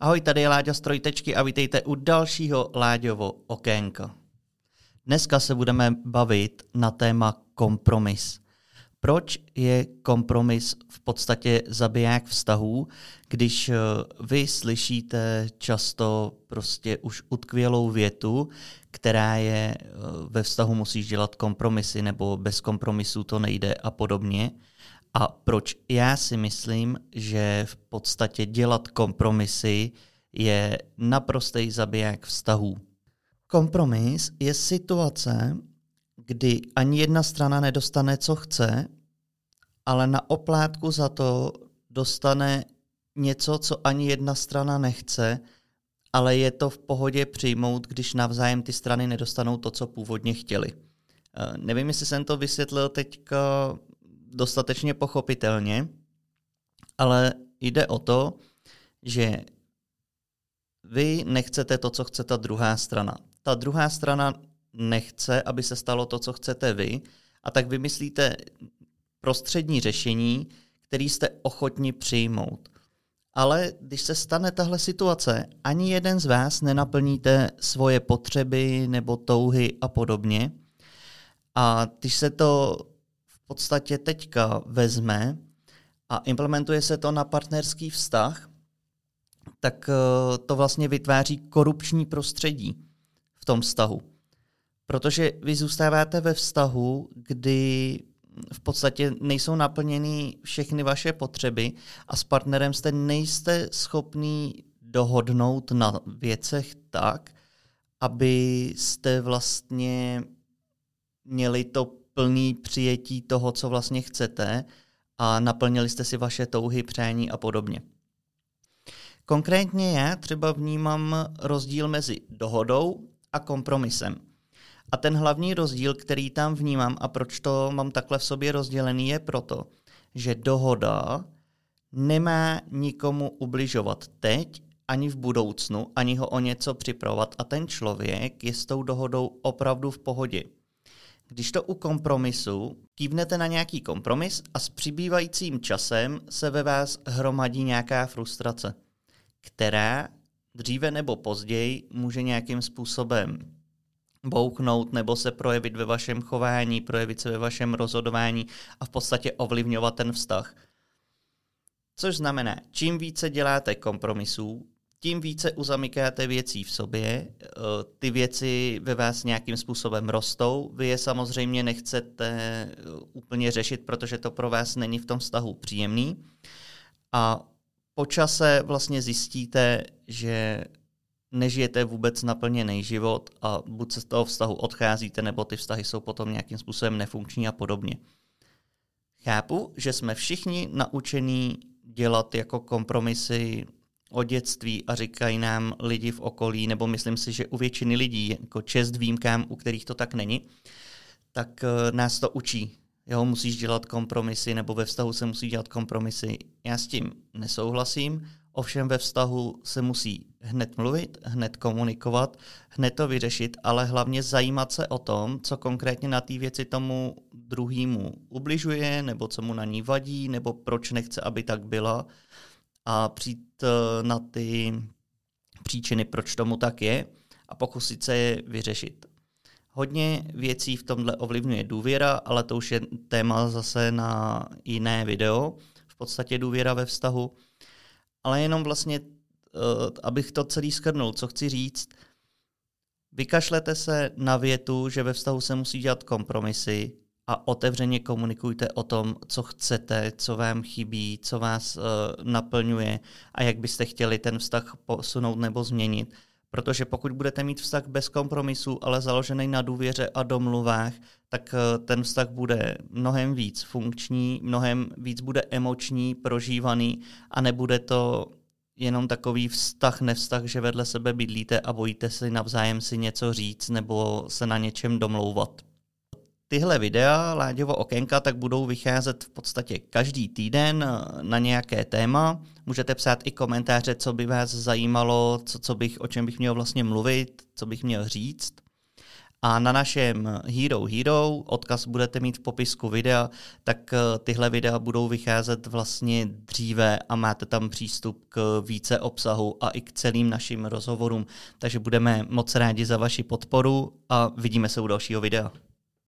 Ahoj, tady je Láďa Strojtečky a vítejte u dalšího Láďovo okénka. Dneska se budeme bavit na téma kompromis. Proč je kompromis v podstatě zabiják vztahů, když eh, vy slyšíte často prostě už utkvělou větu, která je eh, ve vztahu musíš dělat kompromisy nebo bez kompromisů to nejde a podobně. A proč já si myslím, že v podstatě dělat kompromisy je naprostý zabiják vztahů. Kompromis je situace, kdy ani jedna strana nedostane, co chce, ale na oplátku za to dostane něco, co ani jedna strana nechce, ale je to v pohodě přijmout, když navzájem ty strany nedostanou to, co původně chtěli. Eh, nevím, jestli jsem to vysvětlil teďka dostatečně pochopitelně, ale jde o to, že vy nechcete to, co chce ta druhá strana. Ta druhá strana nechce, aby se stalo to, co chcete vy, a tak vymyslíte prostřední řešení, který jste ochotni přijmout. Ale když se stane tahle situace, ani jeden z vás nenaplníte svoje potřeby nebo touhy a podobně. A když se to v podstatě teďka vezme a implementuje se to na partnerský vztah, tak eh, to vlastně vytváří korupční prostředí v tom vztahu. Protože vy zůstáváte ve vztahu, kdy v podstatě nejsou naplněny všechny vaše potřeby a s partnerem jste nejste schopný dohodnout na věcech tak, abyste vlastně měli to plný přijetí toho, co vlastně chcete a naplnili jste si vaše touhy, přání a podobně. Konkrétně já třeba vnímám rozdíl mezi dohodou a kompromisem. A ten hlavní rozdíl, který tam vnímám a proč to mám takhle v sobě rozdělený, je proto, že dohoda nemá nikomu ubližovat teď, ani v budoucnu, ani ho o něco připravovat a ten člověk je s tou dohodou opravdu v pohodě. Když to u kompromisu, kývnete na nějaký kompromis a s přibývajícím časem se ve vás hromadí nějaká frustrace, která dříve nebo později může nějakým způsobem bouchnout nebo se projevit ve vašem chování, projevit se ve vašem rozhodování a v podstatě ovlivňovat ten vztah. Což znamená, čím více děláte kompromisů, tím více uzamykáte věcí v sobě, eh, ty věci ve vás nějakým způsobem rostou, vy je samozřejmě nechcete eh, úplně řešit, protože to pro vás není v tom vztahu příjemný. A po čase vlastně zjistíte, že nežijete vůbec naplněný život a buď se z toho vztahu odcházíte, nebo ty vztahy jsou potom nějakým způsobem nefunkční a podobně. Chápu, že jsme všichni naučení dělat jako kompromisy o dětství a říkají nám lidi v okolí, nebo myslím si, že u většiny lidí, jako čest výjimkám, u kterých to tak není, tak eh, nás to učí. Jo, musíš dělat kompromisy, nebo ve vztahu se musí dělat kompromisy. Já s tím nesouhlasím, ovšem ve vztahu se musí hned mluvit, hned komunikovat, hned to vyřešit, ale hlavně zajímat se o tom, co konkrétně na té věci tomu druhému ubližuje, nebo co mu na ní vadí, nebo proč nechce, aby tak byla a přijít eh, na ty příčiny, proč tomu tak je a pokusit se je vyřešit. Hodně věcí v tomhle ovlivňuje důvěra, ale to už je téma zase na jiné video, v podstatě důvěra ve vztahu. Ale jenom vlastně, eh, abych to celý skrnul, co chci říct, vykašlete se na větu, že ve vztahu se musí dělat kompromisy, a otevřeně komunikujte o tom, co chcete, co vám chybí, co vás uh, naplňuje a jak byste chtěli ten vztah posunout nebo změnit. Protože pokud budete mít vztah bez kompromisu, ale založený na důvěře a domluvách, tak uh, ten vztah bude mnohem víc funkční, mnohem víc bude emoční, prožívaný a nebude to jenom takový vztah, nevztah, že vedle sebe bydlíte a bojíte si navzájem si něco říct nebo se na něčem domlouvat tyhle videa Láďovo okénka tak budou vycházet v podstatě každý týden eh, na nějaké téma. Můžete psát i komentáře, co by vás zajímalo, co, co bych, o čem bych měl vlastně mluvit, co bych měl říct. A na našem Hero Hero, odkaz budete mít v popisku videa, tak eh, tyhle videa budou vycházet vlastně dříve a máte tam přístup k více obsahu a i k celým našim rozhovorům. Takže budeme moc rádi za vaši podporu a vidíme se u dalšího videa.